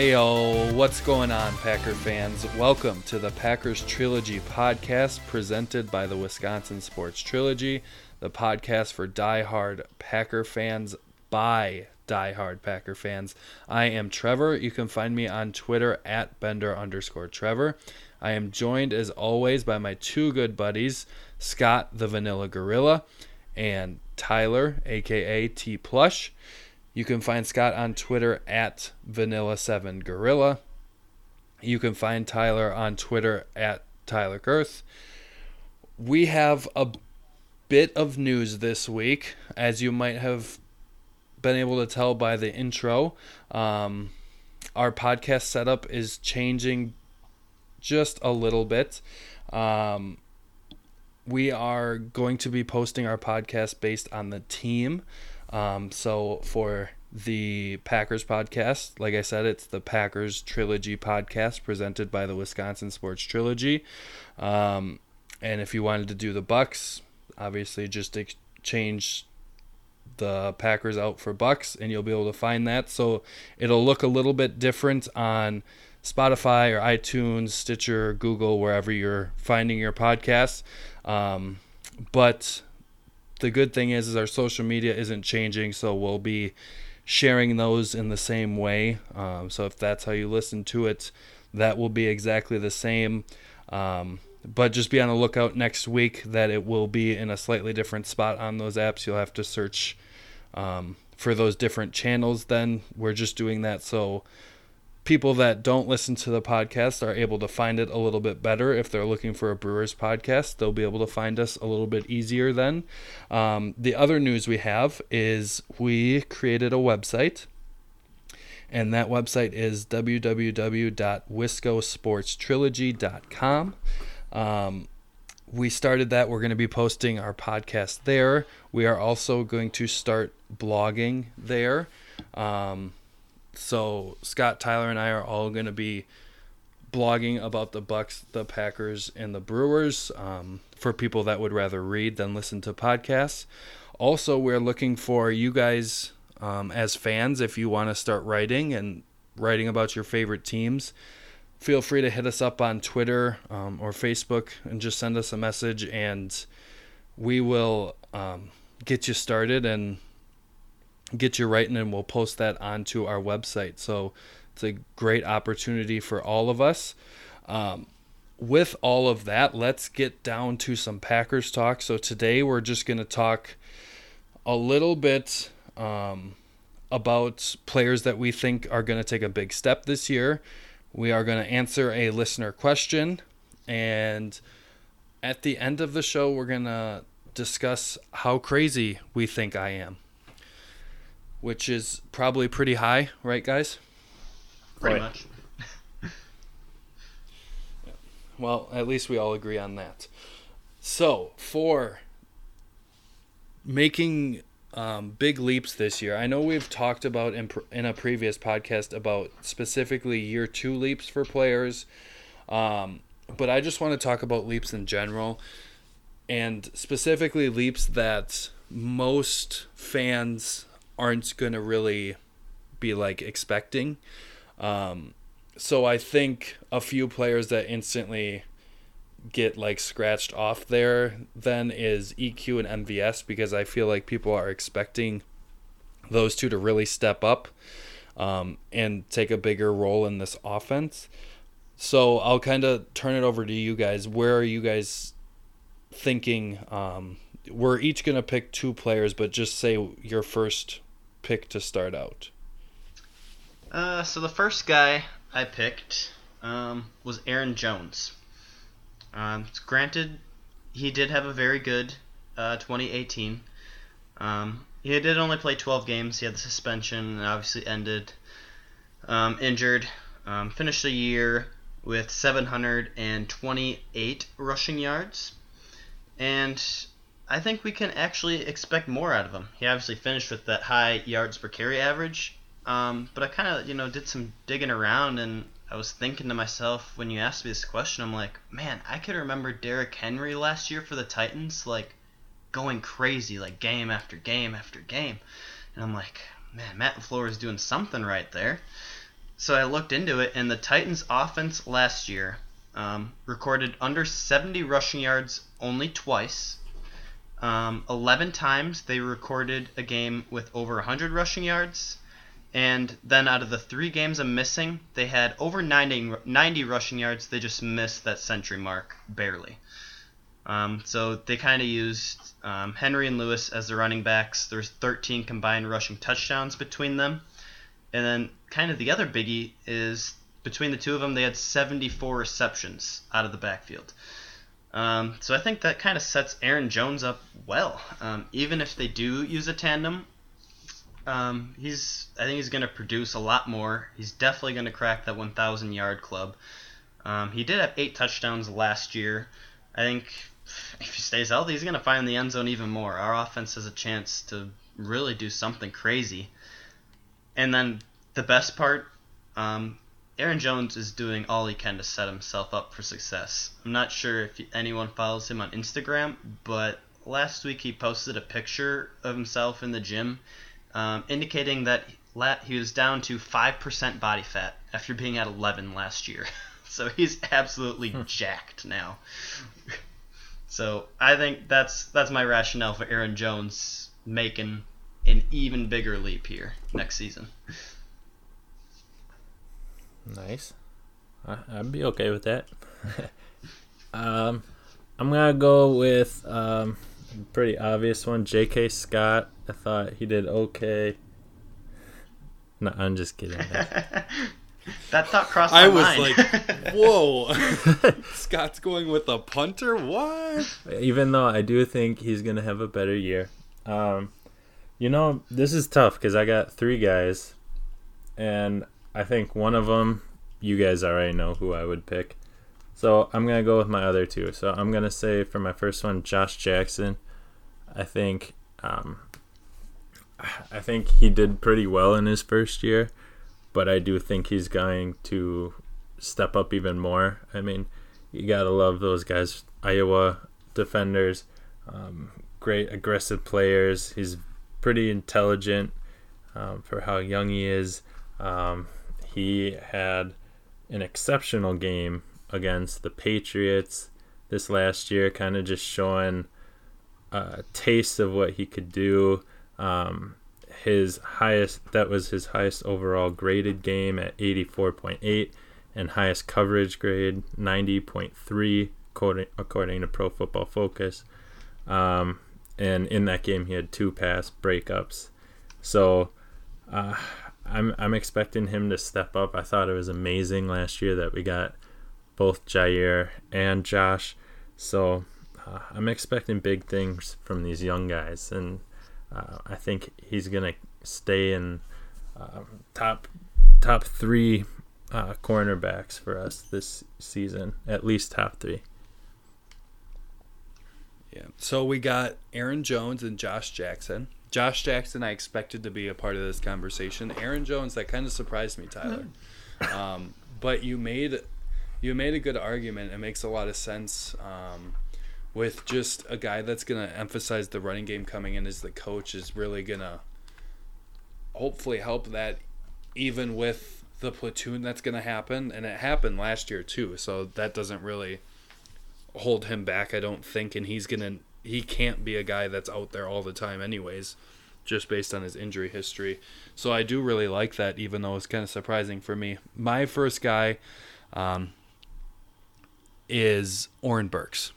Heyo, what's going on, Packer fans? Welcome to the Packers Trilogy podcast presented by the Wisconsin Sports Trilogy, the podcast for die-hard Packer fans by die-hard Packer fans. I am Trevor. You can find me on Twitter at Bender underscore Trevor. I am joined, as always, by my two good buddies, Scott the Vanilla Gorilla and Tyler, aka T Plush. You can find Scott on Twitter at Vanilla7Gorilla. You can find Tyler on Twitter at Tyler Girth. We have a bit of news this week, as you might have been able to tell by the intro. Um, our podcast setup is changing just a little bit. Um, we are going to be posting our podcast based on the team. Um, so for the Packers podcast, like I said, it's the Packers Trilogy podcast presented by the Wisconsin Sports Trilogy. Um, and if you wanted to do the Bucks, obviously just exchange the Packers out for Bucks, and you'll be able to find that. So it'll look a little bit different on Spotify or iTunes, Stitcher, Google, wherever you're finding your podcasts. Um, but the good thing is, is our social media isn't changing, so we'll be sharing those in the same way. Um, so if that's how you listen to it, that will be exactly the same. Um, but just be on the lookout next week that it will be in a slightly different spot on those apps. You'll have to search um, for those different channels. Then we're just doing that so people that don't listen to the podcast are able to find it a little bit better. If they're looking for a Brewers podcast, they'll be able to find us a little bit easier then. Um, the other news we have is we created a website, and that website is www.wiscosportstrilogy.com. Um, we started that. We're going to be posting our podcast there. We are also going to start blogging there. Um, so Scott, Tyler, and I are all going to be blogging about the Bucks, the Packers, and the Brewers um, for people that would rather read than listen to podcasts. Also, we're looking for you guys um, as fans if you want to start writing and writing about your favorite teams. Feel free to hit us up on Twitter um, or Facebook and just send us a message, and we will um, get you started and get you writing and we'll post that onto our website. So it's a great opportunity for all of us. Um, with all of that, let's get down to some Packers talk. So today we're just going to talk a little bit um, about players that we think are going to take a big step this year. We are going to answer a listener question. And at the end of the show, we're going to discuss how crazy we think I am which is probably pretty high, right, guys? Pretty much. Well, at least we all agree on that. So, for making um, big leaps this year, I know we've talked about in, pr- in a previous podcast about specifically year two leaps for players, um, but I just want to talk about leaps in general and specifically leaps that most fans aren't going to really be like expecting. Um, so I think a few players that instantly get like scratched off there then is EQ and MVS because I feel like people are expecting those two to really step up um, and take a bigger role in this offense. So I'll kind of turn it over to you guys. Where are you guys thinking? Um, we're each going to pick two players, but just say your first pick to start out? Uh, so the first guy I picked um, was Aaron Jones. Um, granted, he did have a very good uh, 2018. Um, he did only play 12 games. He had the suspension and obviously ended um, injured. Um, finished the year with 728 rushing yards. And I think we can actually expect more out of him. He obviously finished with that high yards per carry average. Um, but I kind of, you know, did some digging around and I was thinking to myself when you asked me this question, I'm like, man, I could remember Derrick Henry last year for the Titans, like going crazy, like game after game after game. And I'm like, man, Matt LaFleur is doing something right there. So I looked into it, and the Titans' offense last year um, recorded under 70 rushing yards only twice. Um, 11 times they recorded a game with over 100 rushing yards. And then out of the three games I'm missing, they had over 90, 90 rushing yards. They just missed that century mark barely. Um, so they kind of used um, Henry and Lewis as the running backs. There's 13 combined rushing touchdowns between them. And then kind of the other biggie is between the two of them, they had 74 receptions out of the backfield. Um, so I think that kind of sets Aaron Jones up well. Um, even if they do use a tandem, um, he's I think he's going to produce a lot more. He's definitely going to crack that 1,000 yard club. Um, he did have eight touchdowns last year. I think if he stays healthy, he's going to find the end zone even more. Our offense has a chance to really do something crazy. And then the best part, um, Aaron Jones is doing all he can to set himself up for success. I'm not sure if anyone follows him on Instagram, but last week he posted a picture of himself in the gym, um, indicating that he was down to 5% body fat after being at 11 last year. so he's absolutely hmm. jacked now. so I think that's that's my rationale for Aaron Jones making an even bigger leap here next season. Nice. I, would be okay with that. um, I'm gonna go with um, pretty obvious one, J.K. Scott. I thought he did okay. No, I'm just kidding. that thought crossed my I was mind. like, "Whoa, Scott's going with a punter? What?" Even though I do think he's gonna have a better year. Um, you know, this is tough because I got three guys, and I think one of them you guys already know who I would pick. So I'm gonna go with my other two. So I'm gonna say for my first one, Josh Jackson. I think um, I think he did pretty well in his first year, but I do think he's going to step up even more. I mean, you gotta love those guys, Iowa defenders, um, great aggressive players. He's pretty intelligent um, for how young he is. Um, he had an exceptional game against the Patriots this last year, kind of just showing a taste of what he could do. Um, his highest, that was his highest overall graded game at 84.8 and highest coverage grade 90.3 according, according to Pro Football Focus. Um, and in that game, he had two pass breakups. So uh, I'm I'm expecting him to step up. I thought it was amazing last year that we got both Jaire and Josh. So uh, I'm expecting big things from these young guys, and uh, I think he's gonna stay in uh, top top three uh, cornerbacks for us this season, at least top three. Yeah. So we got Aaron Jones and Josh Jackson. Josh Jackson, I expected to be a part of this conversation. Aaron Jones, that kind of surprised me, Tyler. Um, but you made you made a good argument. It makes a lot of sense. Um, with just a guy that's going to emphasize the running game coming in as the coach is really going to hopefully help that even with the platoon that's going to happen and it happened last year too so that doesn't really hold him back i don't think and he's going to he can't be a guy that's out there all the time anyways just based on his injury history so i do really like that even though it's kind of surprising for me my first guy um, is Oren Burks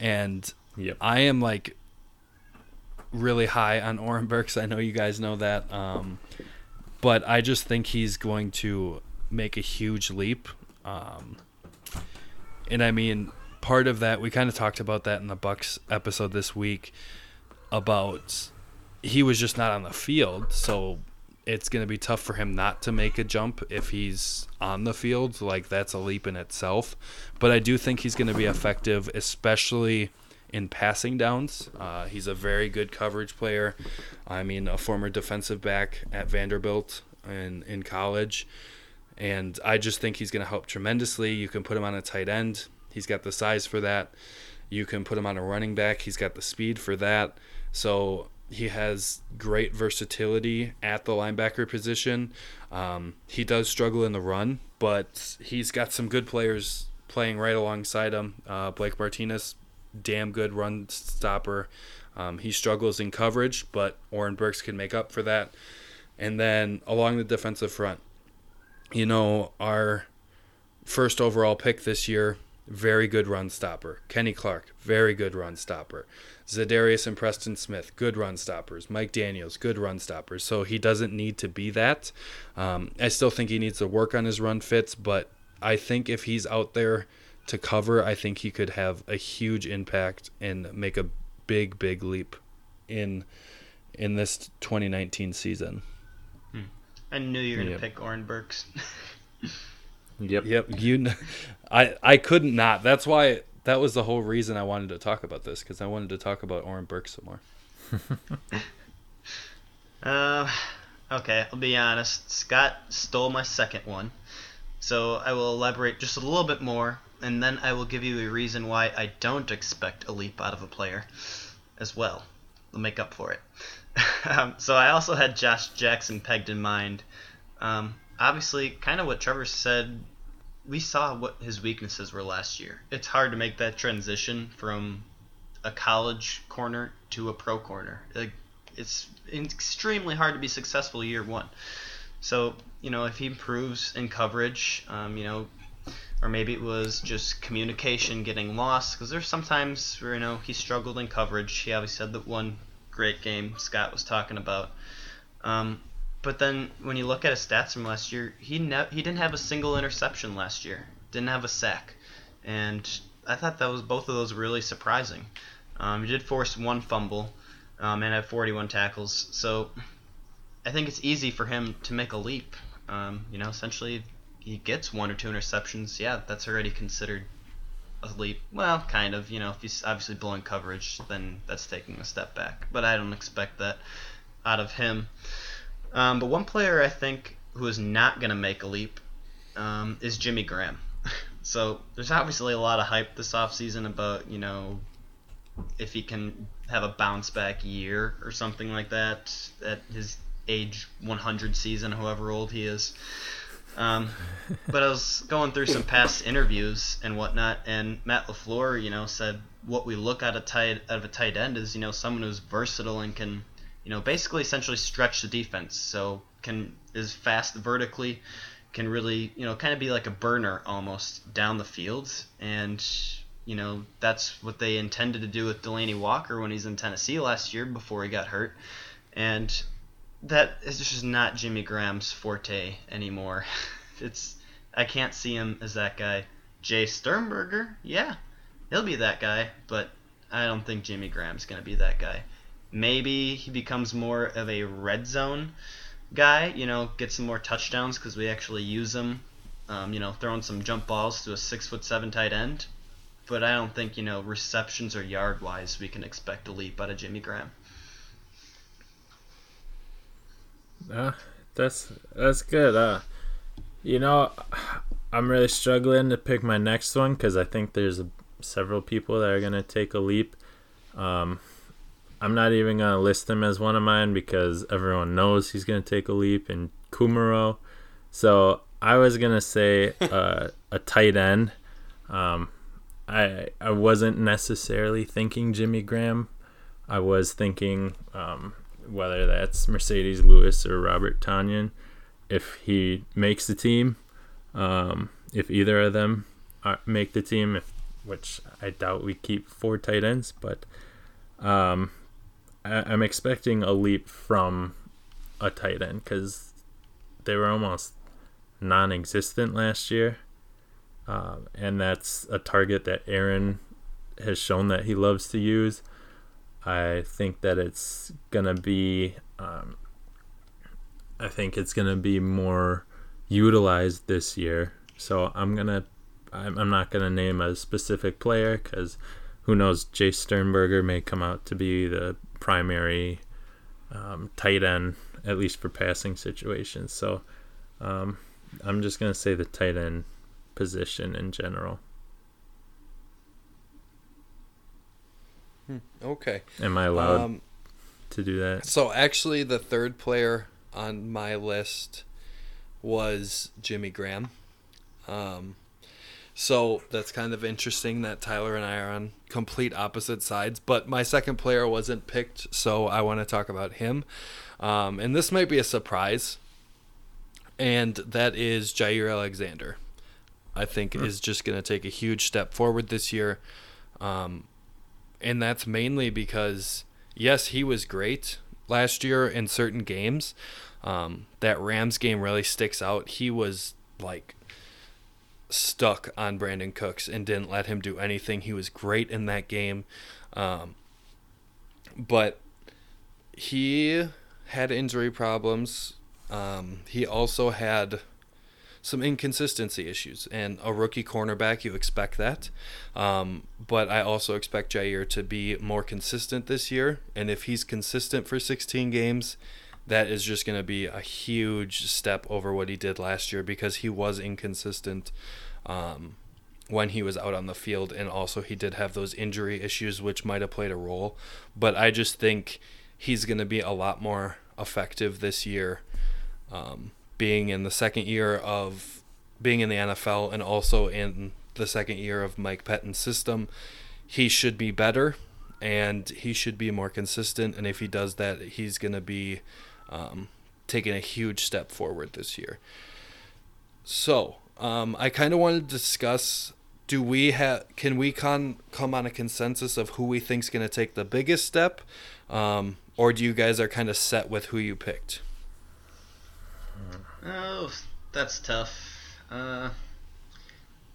and yep. I am like really high on Oren Burks. I know you guys know that. Um, but I just think he's going to make a huge leap. Um, and I mean, part of that we kind of talked about that in the Bucks episode this week about he was just not on the field, so it's going to be tough for him not to make a jump if he's on the field. Like that's a leap in itself. But I do think he's going to be effective, especially in passing downs. Uh, he's a very good coverage player. I mean, a former defensive back at Vanderbilt in in college, and I just think he's going to help tremendously. You can put him on a tight end. He's got the size for that. You can put him on a running back. He's got the speed for that. So he has great versatility at the linebacker position. Um, he does struggle in the run, but he's got some good players playing right alongside him. Uh, Blake Martinez, damn good run stopper. Um, he struggles in coverage, but Oren Burks can make up for that. And then along the defensive front, you know, our first overall pick this year, very good run stopper. Kenny Clark, very good run stopper. Za'Darius and Preston Smith, good run stoppers. Mike Daniels, good run stoppers. So he doesn't need to be that. Um, I still think he needs to work on his run fits, but I think if he's out there to cover, I think he could have a huge impact and make a big, big leap in in this 2019 season. I knew you were gonna Yep. pick Oren Burks. Yep. Yep, you. I I couldn't not. That's why. That was the whole reason I wanted to talk about this because I wanted to talk about Oren Burke some more. Uh, okay, I'll be honest. Scott stole my second one. So I will elaborate just a little bit more, and then I will give you a reason why I don't expect a leap out of a player as well. I'll make up for it. um, so I also had Josh Jackson pegged in mind. Um, obviously, kind of what Trevor said, we saw what his weaknesses were last year. It's hard to make that transition from a college corner to a pro corner. Like, it's extremely hard to be successful year one. So, you know, if he improves in coverage, um, you know, or maybe it was just communication getting lost, because there's sometimes where, you know, he struggled in coverage. He obviously had that one great game Scott was talking about. Um, but then when you look at his stats from last year, he ne- he didn't have a single interception last year. Didn't have a sack, and I thought that was both of those really surprising. Um, he did force one fumble, um, and had 41 tackles. So I think it's easy for him to make a leap. Um, you know, essentially, he gets one or two interceptions. Yeah, that's already considered a leap. Well, kind of. You know, if he's obviously blowing coverage, then that's taking a step back. But I don't expect that out of him. Um, but one player I think who is not going to make a leap um, is Jimmy Graham. so there's obviously a lot of hype this offseason about, you know, if he can have a bounce back year or something like that at his age 100 season, however old he is. Um, but I was going through some past interviews and whatnot, and Matt LaFleur, you know, said what we look at a tight out of a tight end is, you know, someone who's versatile and can, you know, basically essentially stretch the defense. So can is fast vertically, can really, you know, kind of be like a burner almost down the field, and you know that's what they intended to do with Delanie Walker when he's in Tennessee last year before he got hurt, and that is just not Jimmy Graham's forte anymore. It's I can't see him as that guy. Jace Sternberger, yeah, he'll be that guy, but I don't think Jimmy Graham's gonna be that guy. Maybe he becomes more of a red zone guy, you know, get some more touchdowns because we actually use him. Um, you know, throwing some jump balls to a six foot seven tight end. But I don't think, you know, receptions or yard wise we can expect a leap out of Jimmy Graham. Uh, that's that's good. Uh, you know, I'm really struggling to pick my next one because I think there's several people that are gonna take a leap. Um, I'm not even gonna list him as one of mine because everyone knows he's gonna take a leap in Kumerow. So I was gonna say uh, a tight end. Um, I I wasn't necessarily thinking Jimmy Graham. I was thinking um, whether that's Marcedes Lewis or Robert Tonyan, if he makes the team, um, if either of them are, make the team, if, which I doubt we keep four tight ends, but um, I, I'm expecting a leap from a tight end because they were almost non-existent last year, um, and that's a target that Aaron has shown that he loves to use. I think that it's gonna be. Um, I think it's gonna be more utilized this year. So I'm gonna. I'm, I'm not gonna name a specific player because who knows? Jace Sternberger may come out to be the primary um, tight end, at least for passing situations. So um, I'm just gonna say the tight end position in general. Okay. Am I allowed Um, to do that? so actually, the third player on my list was Jimmy Graham. Um, so that's kind of interesting that Tyler and I are on complete opposite sides. But my second player wasn't picked, so I want to talk about him. Um, and this might be a surprise, and that is Jaire Alexander. I think is just going to take a huge step forward this year. Um, and that's mainly because yes, he was great last year in certain games. Um, that Rams game really sticks out. He was like stuck on Brandin Cooks and didn't let him do anything. He was great in that game, um, but he had injury problems. Um, he also had some inconsistency issues. And a rookie cornerback, you expect that. Um, but I also expect Jaire to be more consistent this year. And if he's consistent for 16 games, that is just going to be a huge step over what he did last year because he was inconsistent um, when he was out on the field. And also, he did have those injury issues, which might have played a role. But I just think he's going to be a lot more effective this year. Um, being in the second year of being in the NFL and also in the second year of Mike Pettine's system, he should be better and he should be more consistent. And if he does that, he's going to be um, taking a huge step forward this year. So um, I kind of wanted to discuss. Do we have? Can we con- come on a consensus of who we think's going to take the biggest step, um, or do you guys are kind of set with who you picked? Oh, that's tough. Uh,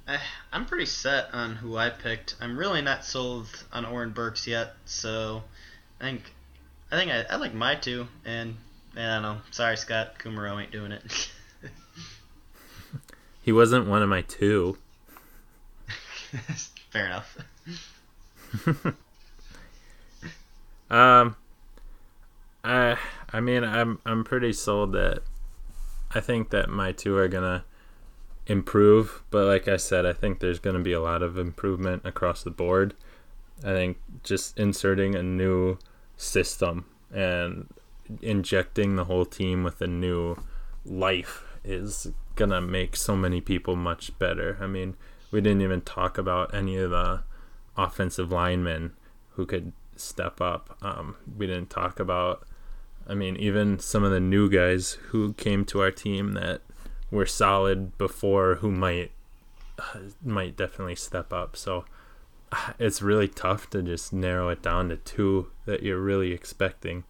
I, I'm pretty set on who I picked. I'm really not sold on Oren Burks yet, so I think I think I, I like my two, and I don't know. Sorry, Scott Kumerow ain't doing it. He wasn't one of my two. Fair enough. Um, I I mean I'm I'm pretty sold that I think that my two are gonna improve, but like I said, I think there's gonna be a lot of improvement across the board. I think just inserting a new system and injecting the whole team with a new life is gonna make so many people much better. I mean, we didn't even talk about any of the offensive linemen who could step up. Um, we didn't talk about, I mean, even some of the new guys who came to our team that were solid before, who might might definitely step up. So it's really tough to just narrow it down to two that you're really expecting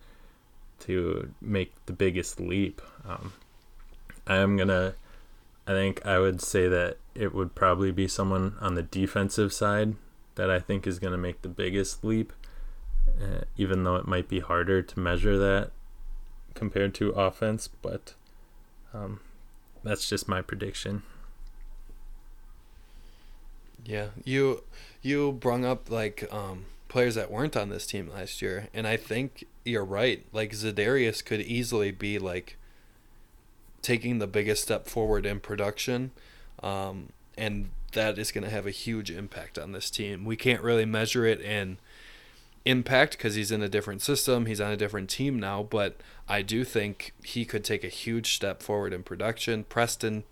to make the biggest leap. Um, I'm gonna. I think I would say that it would probably be someone on the defensive side that I think is going to make the biggest leap, uh, even though it might be harder to measure that compared to offense. But um, that's just my prediction. Yeah, you you brung up like um, players that weren't on this team last year, and I think you're right. Like Za'Darius could easily be like taking the biggest step forward in production, um, and that is going to have a huge impact on this team. We can't really measure it in impact because he's in a different system, he's on a different team now, but I do think he could take a huge step forward in production. Preston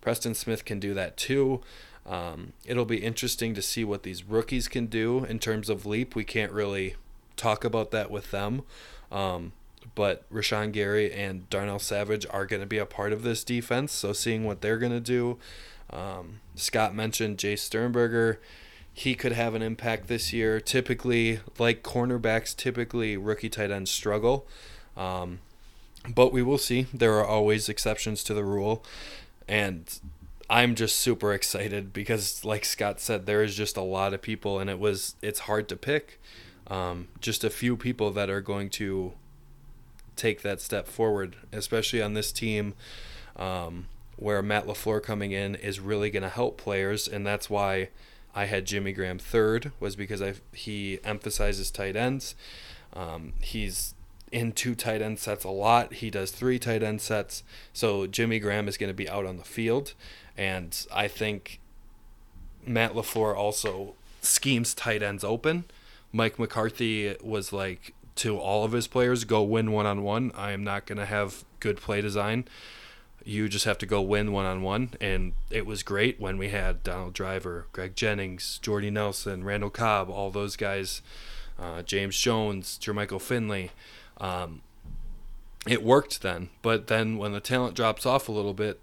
Preston Smith can do that too. Um, it'll be interesting to see what these rookies can do in terms of leap. We can't really talk about that with them. Um, but Rashan Gary and Darnell Savage are going to be a part of this defense. So seeing what they're going to do. Um, Scott mentioned Jace Sternberger. he could have an impact this year. Typically, like cornerbacks, typically rookie tight ends struggle. Um, but we will see. There are always exceptions to the rule. And I'm just super excited because, like Scott said, there is just a lot of people, and it was it's hard to pick. Um, just a few people that are going to take that step forward, especially on this team um, where Matt LaFleur coming in is really going to help players, and that's why I had Jimmy Graham third was because I he emphasizes tight ends. Um, he's in two tight end sets a lot. He does three tight end sets, so Jimmy Graham is going to be out on the field, and I think Matt LaFleur also schemes tight ends open. Mike McCarthy was like to all of his players, go win one on one. I am not going to have good play design you just have to go win one on one. And it was great when we had Donald Driver, Greg Jennings, Jordy Nelson, Randall Cobb, all those guys, uh, James Jones, Jermichael Finley. Um, it worked then, but then when the talent drops off a little bit,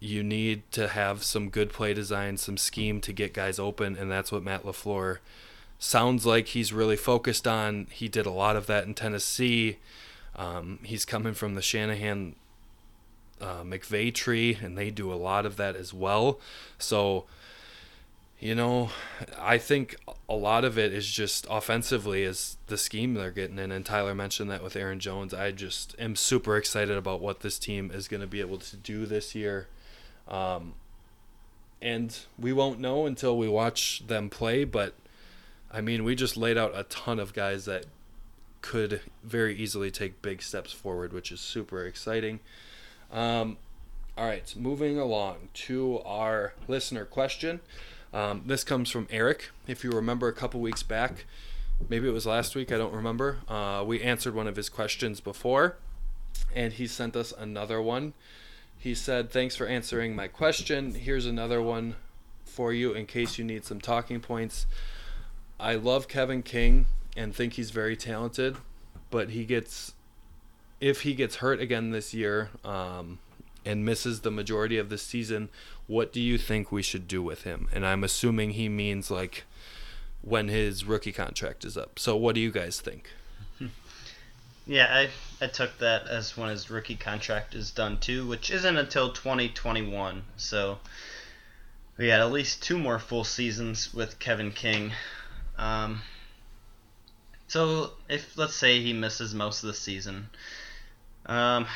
you need to have some good play design, some scheme to get guys open, and that's what Matt LaFleur sounds like he's really focused on. He did a lot of that in Tennessee. Um, he's coming from the Shanahan uh, McVay tree, and they do a lot of that as well. So, you know, I think a lot of it is just offensively is the scheme they're getting in. And Tyler mentioned that with Aaron Jones. I just am super excited about what this team is going to be able to do this year. Um, and we won't know until we watch them play, but I mean, we just laid out a ton of guys that could very easily take big steps forward, which is super exciting. Um, all right, moving along to our listener question. Um, this comes from Eric. If you remember a couple weeks back, maybe it was last week, I don't remember. Uh, we answered one of his questions before, and he sent us another one. He said, Thanks for answering my question. Here's another one for you in case you need some talking points. I love Kevin King and think he's very talented, but he gets if he gets hurt again this year um, and misses the majority of the season, what do you think we should do with him? And I'm assuming he means like when his rookie contract is up. So what do you guys think? Yeah, I I took that as when his rookie contract is done too, which isn't until 2021. So we had at least two more full seasons with Kevin King. Um, so if let's say he misses most of the season, um,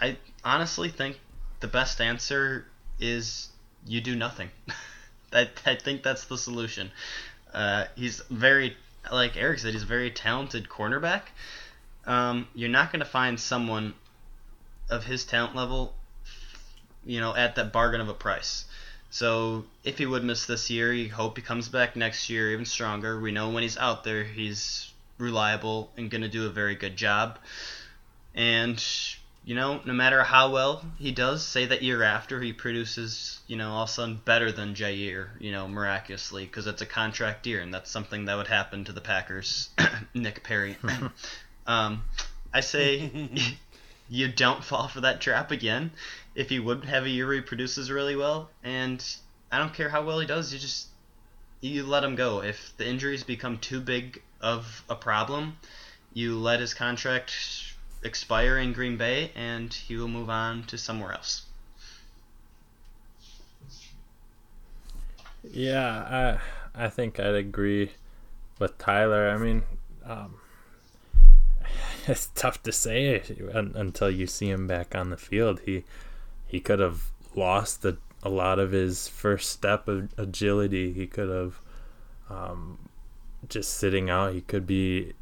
I honestly think the best answer is you do nothing. I, I think that's the solution. Uh, he's very, like Eric said, he's a very talented cornerback. Um, you're not going to find someone of his talent level, you know, at that bargain of a price. So if he would miss this year, you hope he comes back next year even stronger. We know when he's out there, he's reliable and going to do a very good job. And you know, no matter how well he does, say that year after he produces, you know, all of a sudden better than Jaire, you know, miraculously, because it's a contract year, and that's something that would happen to the Packers. Nick Perry. um, I say you don't fall for that trap again. If he would have a year where he produces really well, and I don't care how well he does, you just you let him go. If the injuries become too big of a problem, you let his contract expire in Green Bay, and he will move on to somewhere else. Yeah, I I think I'd agree with Tyler. I mean, um, it's tough to say until you see him back on the field. He he could have lost a, a lot of his first step of agility. He could have um, just sitting out. He could be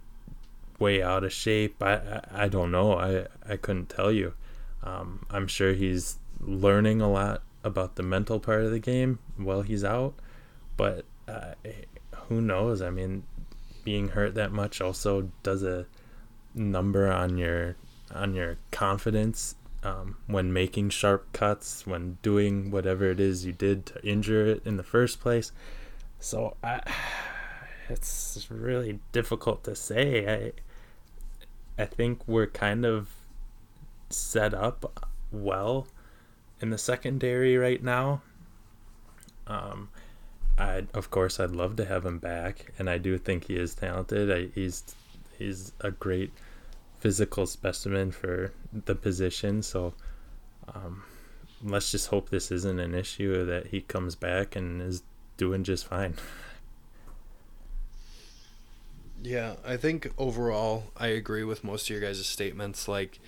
way out of shape. I, I, I don't know. I, I couldn't tell you. Um, I'm sure he's learning a lot about the mental part of the game while he's out, but uh, who knows? I mean, being hurt that much also does a number on your on your confidence um, when making sharp cuts, when doing whatever it is you did to injure it in the first place. So I, it's really difficult to say. I I think we're kind of set up well in the secondary right now. Um, I of course I'd love to have him back, and I do think he is talented. I, he's he's a great physical specimen for the position. So um, let's just hope this isn't an issue that he comes back and is doing just fine. Yeah, I think overall I agree with most of your guys' statements. Like,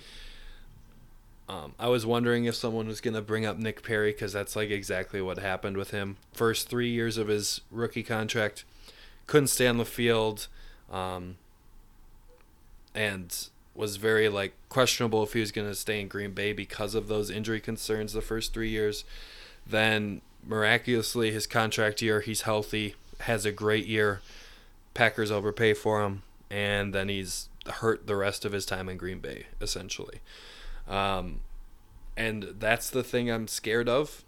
um, I was wondering if someone was going to bring up Nick Perry because that's like exactly what happened with him. First three years of his rookie contract, couldn't stay on the field, um, and was very like questionable if he was going to stay in Green Bay because of those injury concerns the first three years. Then miraculously, his contract year, he's healthy, has a great year. Packers overpay for him, and then he's hurt the rest of his time in Green Bay, essentially. Um, and that's the thing I'm scared of.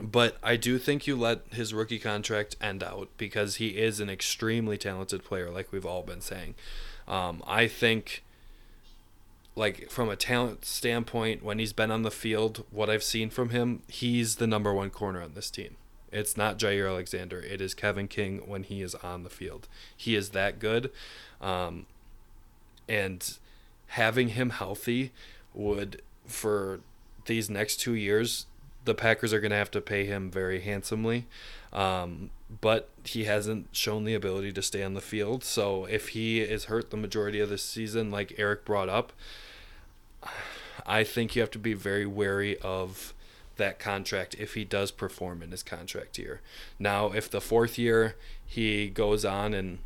But I do think you let his rookie contract end out because he is an extremely talented player, like we've all been saying. Um, I think, like, from a talent standpoint, when he's been on the field, what I've seen from him, he's the number one corner on this team. It's not Jaire Alexander. It is Kevin King when he is on the field. He is that good. Um, and having him healthy would, for these next two years, the Packers are going to have to pay him very handsomely. Um, but he hasn't shown the ability to stay on the field. So if he is hurt the majority of the season, like Eric brought up, I think you have to be very wary of that contract if he does perform in his contract year. Now, if the fourth year he goes on and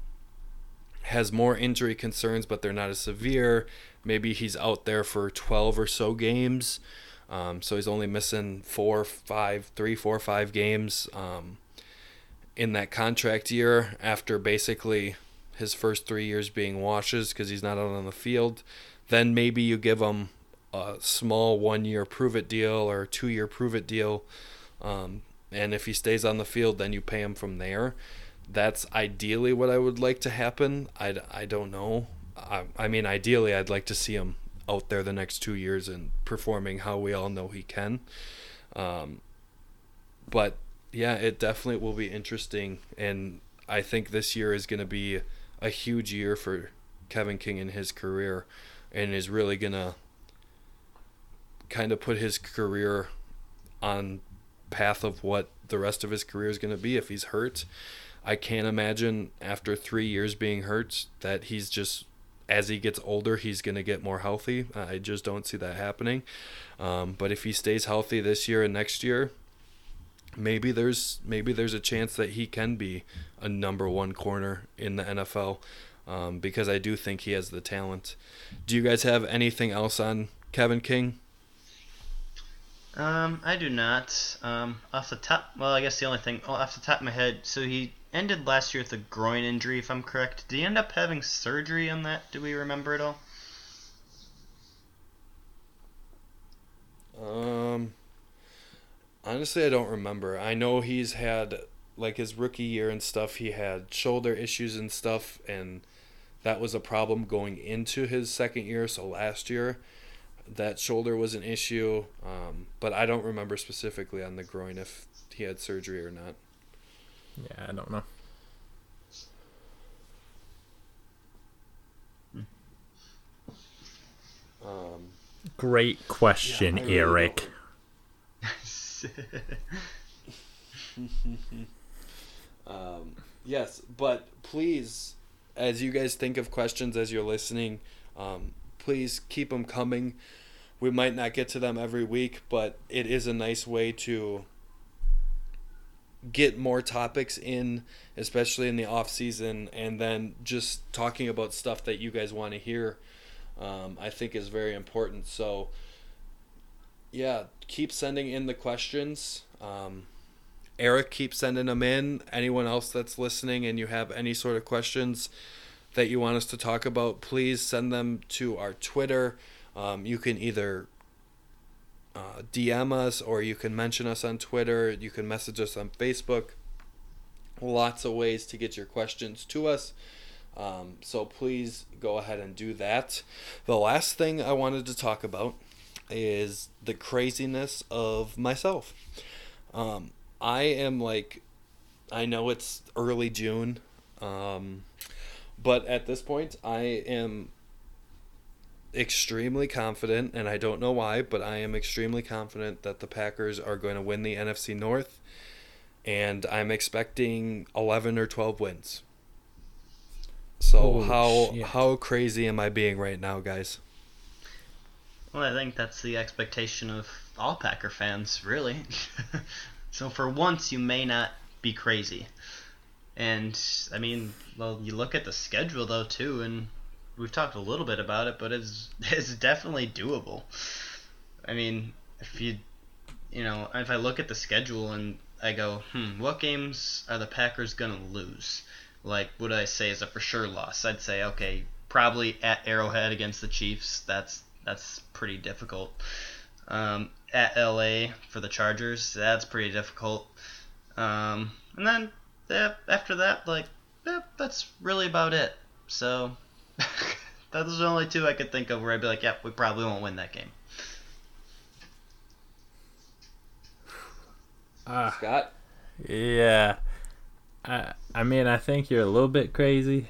has more injury concerns, but they're not as severe, maybe he's out there for 12 or so games. Um, so he's only missing four, five, three, four, five games um, in that contract year after basically his first three years being washes because he's not out on the field. Then maybe you give him a small one year prove it deal or two year prove it deal. Um, and if he stays on the field, then you pay him from there. That's ideally what I would like to happen. I, I don't know. I, I mean, ideally, I'd like to see him out there the next two years and performing how we all know he can. Um, but yeah, it definitely will be interesting. And I think this year is going to be a huge year for Kevin King in his career and is really to kind of put his career on path of what the rest of his career is going to be if he's hurt. I can't imagine after three years being hurt that he's just as he gets older he's going to get more healthy. I just don't see that happening. Um, but if he stays healthy this year and next year, maybe there's maybe there's a chance that he can be a number one corner in the NFL um, because I do think he has the talent. Do you guys have anything else on Kevin King? Um, I do not. Um, off the top, well, I guess the only thing, well, off the top of my head, so he ended last year with a groin injury, if I'm correct. Did he end up having surgery on that? Do we remember at all? Um, honestly, I don't remember. I know he's had like his rookie year and stuff. He had shoulder issues and stuff, and that was a problem going into his second year. So last year, that shoulder was an issue. Um, but I don't remember specifically on the groin if he had surgery or not. Yeah, I don't know. Um, Great question, Yeah, really Eric. Um, yes, but please, as you guys think of questions as you're listening, um, please keep them coming. We might not get to them every week, but it is a nice way to get more topics in, especially in the off season, and then just talking about stuff that you guys want to hear. Um, I think is very important. So, yeah, keep sending in the questions. Um, Eric, keep sending them in. Anyone else that's listening and you have any sort of questions that you want us to talk about, please send them to our Twitter. Um, you can either uh, DM us or you can mention us on Twitter. You can message us on Facebook. Lots of ways to get your questions to us. Um, so please go ahead and do that. The last thing I wanted to talk about is the craziness of myself. Um, I am like I know it's early June, um, but at this point, I am extremely confident, and I don't know why, but I am extremely confident that the Packers are going to win the NFC North, and I'm expecting 11 or 12 wins. So Holy how shit. how crazy am I being right now, guys? Well, I think that's the expectation of all Packer fans, really. so for once, you may not be crazy. And I mean, well, you look at the schedule though too, and we've talked a little bit about it, but it's it's definitely doable. I mean, if you you know, if I look at the schedule and I go, hmm, what games are the Packers gonna lose? Like, what I say is a for sure loss? I'd say, okay, probably at Arrowhead against the Chiefs. That's that's pretty difficult. Um, at LA for the Chargers, that's pretty difficult. Um, and then yeah, after that, like, yeah, that's really about it. So those are the only two I could think of where I'd be like, yep, we probably won't win that game. Ah, Scott? yeah. I I mean, I think you're a little bit crazy.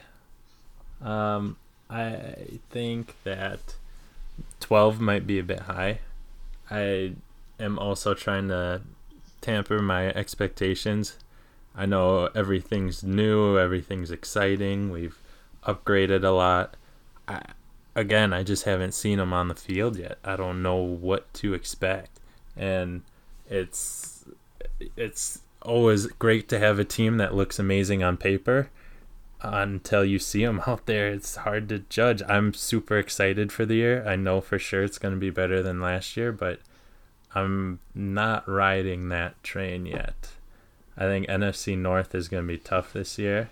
Um, I think that 12 might be a bit high. I am also trying to tamper my expectations. I know everything's new, everything's exciting. We've upgraded a lot. I, again, I just haven't seen them on the field yet. I don't know what to expect, and it's it's always great to have a team that looks amazing on paper. Until you see them out there, it's hard to judge. I'm super excited for the year. I know for sure it's going to be better than last year, but I'm not riding that train yet. I think NFC North is going to be tough this year.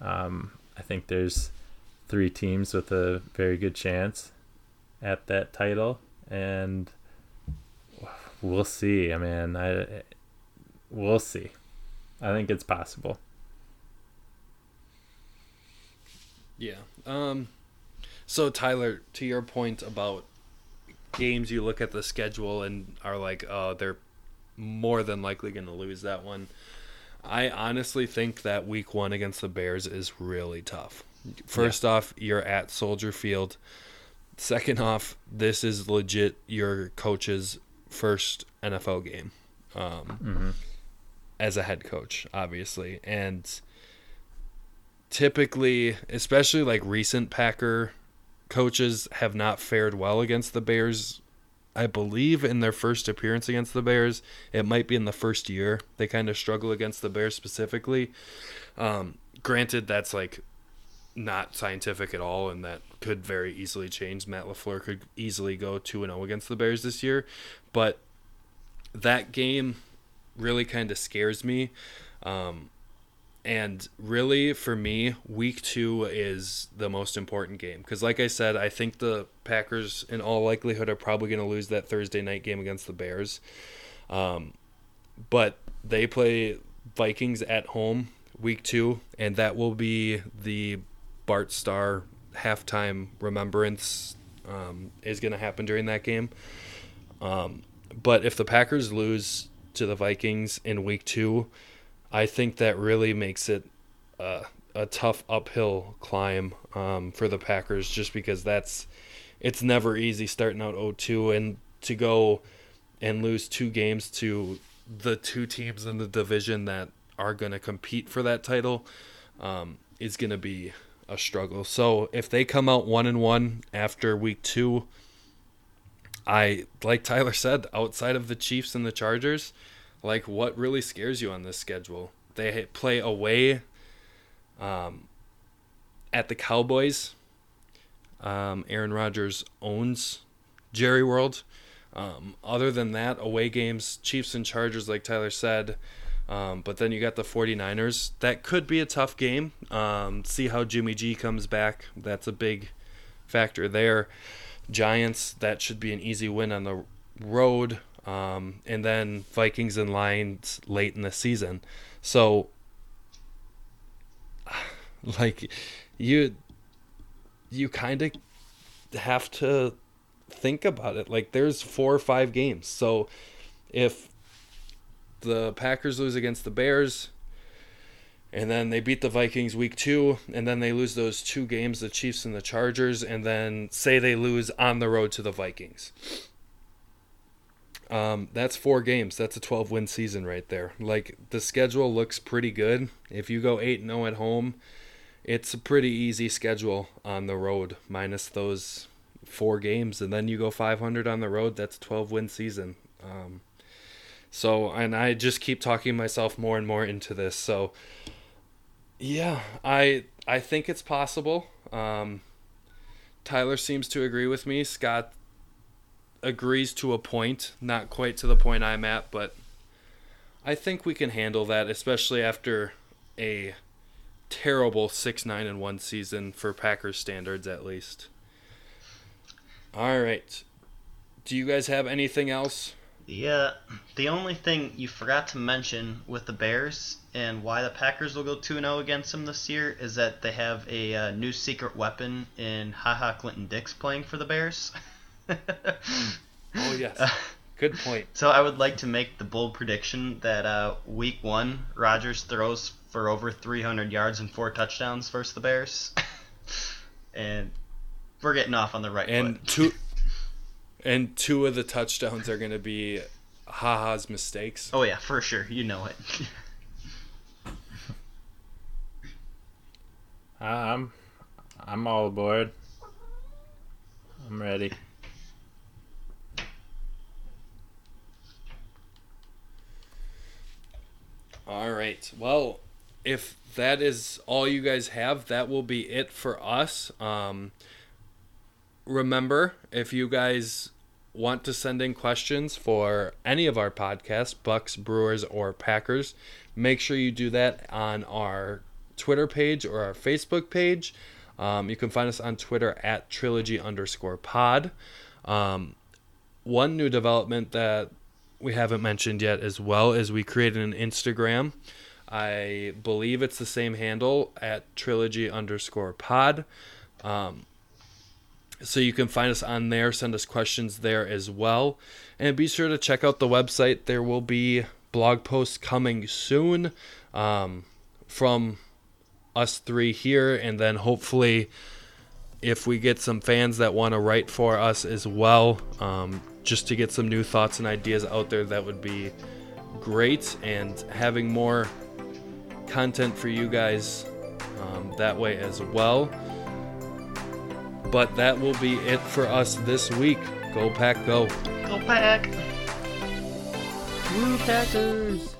Um, I think there's three teams with a very good chance at that title, and we'll see. I mean, I we'll see. I think it's possible. Yeah. Um so Tyler, to your point about games you look at the schedule and are like, oh, they're more than likely going to lose that one. I honestly think that week 1 against the Bears is really tough. First off, you're at Soldier Field. Second off, this is legit your coach's first NFL game. Um as a head coach, obviously. And typically, especially like recent Packer coaches have not fared well against the Bears. I believe in their first appearance against the Bears, it might be in the first year they kind of struggle against the Bears specifically. Um, granted, that's like not scientific at all, and that could very easily change. Matt LaFleur could easily go two and zero against the Bears this year, but that game really kind of scares me. Um, and really, for me, week two is the most important game. Because, like I said, I think the Packers, in all likelihood, are probably going to lose that Thursday night game against the Bears. Um, but they play Vikings at home week two, and that will be the Bart Starr halftime remembrance um, is going to happen during that game. Um, but if the Packers lose to the Vikings in week two, I think that really makes it uh, a tough uphill climb um, for the Packers just because that's it's never easy starting out 0-2 and to go and lose two games to the two teams in the division that are going to compete for that title um, is going to be a struggle. So if they come out one and one after week two, I like Tyler said, outside of the Chiefs and the Chargers, like what really scares you on this schedule? They play away um, at the Cowboys. Um, Aaron Rodgers owns Jerry World. Um, other than that, away games, Chiefs and Chargers, like Tyler said. Um, but then you got the 49ers. That could be a tough game. Um, see how Jimmy G comes back. That's a big factor there. Giants, that should be an easy win on the road. Um, and then Vikings and Lions late in the season. So, like, you you kind of have to think about it. Like, there's four or five games. So, if the Packers lose against the Bears, And then they beat the Vikings week two, and then they lose those two games, the Chiefs and the Chargers, and then say they lose on the road to the Vikings. Um, that's four games. That's a 12 win season right there. Like the schedule looks pretty good. If you go 8 0 at home, it's a pretty easy schedule on the road, minus those four games. And then you go 500 on the road. That's a 12 win season. Um, so, and I just keep talking myself more and more into this. So, yeah, I I think it's possible. Um, Tyler seems to agree with me. Scott agrees to a point, not quite to the point I'm at, but I think we can handle that, especially after a terrible six nine and one season for Packers standards, at least. All right. Do you guys have anything else? Yeah, the only thing you forgot to mention with the Bears and why the Packers will go 2 0 against them this year is that they have a uh, new secret weapon in Haha Clinton Dix playing for the Bears. oh, yes. Good point. So I would like to make the bold prediction that uh, week one, Rodgers throws for over 300 yards and four touchdowns versus the Bears. and we're getting off on the right and foot. two and two of the touchdowns are going to be Haha's mistakes. Oh yeah, for sure. You know it. I'm I'm all aboard. I'm ready. All right. Well, if that is all you guys have, that will be it for us. Um, remember, if you guys want to send in questions for any of our podcasts, Bucks, Brewers, or Packers, make sure you do that on our Twitter page or our Facebook page. Um, you can find us on Twitter at trilogy underscore pod. Um, one new development that we haven't mentioned yet as well is we created an Instagram. I believe it's the same handle at trilogy underscore pod. Um, so you can find us on there, send us questions there as well. And be sure to check out the website. There will be blog posts coming soon um, from us three here, and then hopefully, if we get some fans that want to write for us as well, um, just to get some new thoughts and ideas out there, that would be great. And having more content for you guys um, that way as well. But that will be it for us this week. Go Pack Go. Go Pack! Woo Packers!